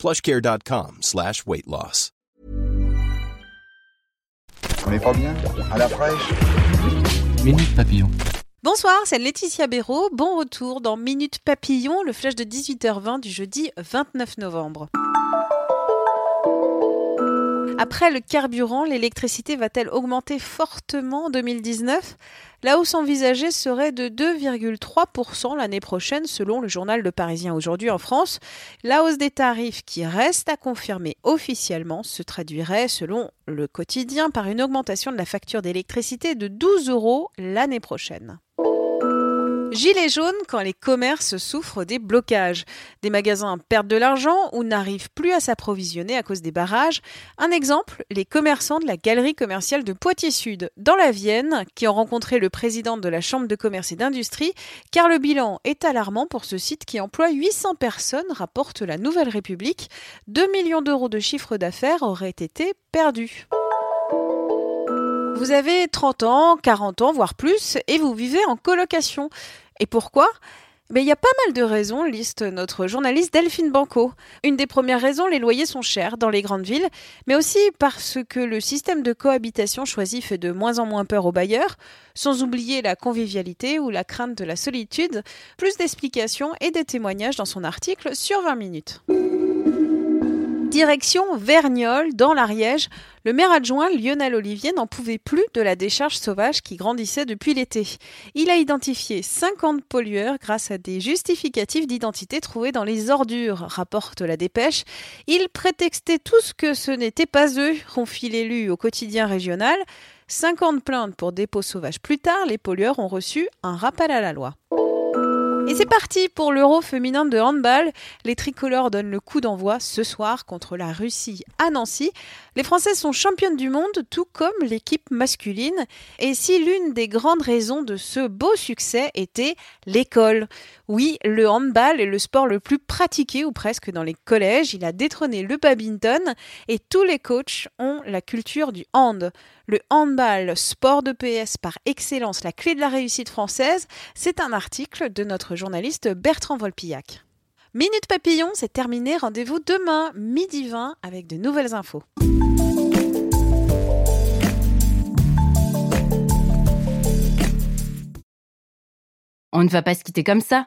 plushcare.com slash weight loss. On est pas bien? À la fraîche? Minute Papillon. Bonsoir, c'est Laetitia Béraud. Bon retour dans Minute Papillon, le flash de 18h20 du jeudi 29 novembre. Après le carburant, l'électricité va-t-elle augmenter fortement en 2019 La hausse envisagée serait de 2,3% l'année prochaine selon le journal Le Parisien aujourd'hui en France. La hausse des tarifs qui reste à confirmer officiellement se traduirait selon le quotidien par une augmentation de la facture d'électricité de 12 euros l'année prochaine. Gilets jaunes quand les commerces souffrent des blocages. Des magasins perdent de l'argent ou n'arrivent plus à s'approvisionner à cause des barrages. Un exemple, les commerçants de la galerie commerciale de Poitiers-Sud, dans la Vienne, qui ont rencontré le président de la Chambre de commerce et d'industrie, car le bilan est alarmant pour ce site qui emploie 800 personnes, rapporte la Nouvelle République. 2 millions d'euros de chiffre d'affaires auraient été perdus. Vous avez 30 ans, 40 ans, voire plus, et vous vivez en colocation. Et pourquoi? Mais il y a pas mal de raisons, liste notre journaliste Delphine Banco. Une des premières raisons, les loyers sont chers dans les grandes villes, mais aussi parce que le système de cohabitation choisi fait de moins en moins peur aux bailleurs, sans oublier la convivialité ou la crainte de la solitude. Plus d'explications et des témoignages dans son article sur 20 minutes. Direction Vergnol, dans l'Ariège, le maire adjoint Lionel Olivier n'en pouvait plus de la décharge sauvage qui grandissait depuis l'été. Il a identifié 50 pollueurs grâce à des justificatifs d'identité trouvés dans les ordures, rapporte la dépêche. Il prétextait tous que ce n'était pas eux, confie l'élu au quotidien régional. 50 plaintes pour dépôt sauvage plus tard, les pollueurs ont reçu un rappel à la loi. Et c'est parti pour l'Euro féminin de handball. Les tricolores donnent le coup d'envoi ce soir contre la Russie à Nancy. Les Françaises sont championnes du monde, tout comme l'équipe masculine. Et si l'une des grandes raisons de ce beau succès était l'école. Oui, le handball est le sport le plus pratiqué ou presque dans les collèges. Il a détrôné le badminton et tous les coachs ont la culture du hand. Le handball, sport de PS par excellence, la clé de la réussite française, c'est un article de notre journaliste Bertrand Volpillac. Minute Papillon, c'est terminé. Rendez-vous demain, midi 20, avec de nouvelles infos. On ne va pas se quitter comme ça.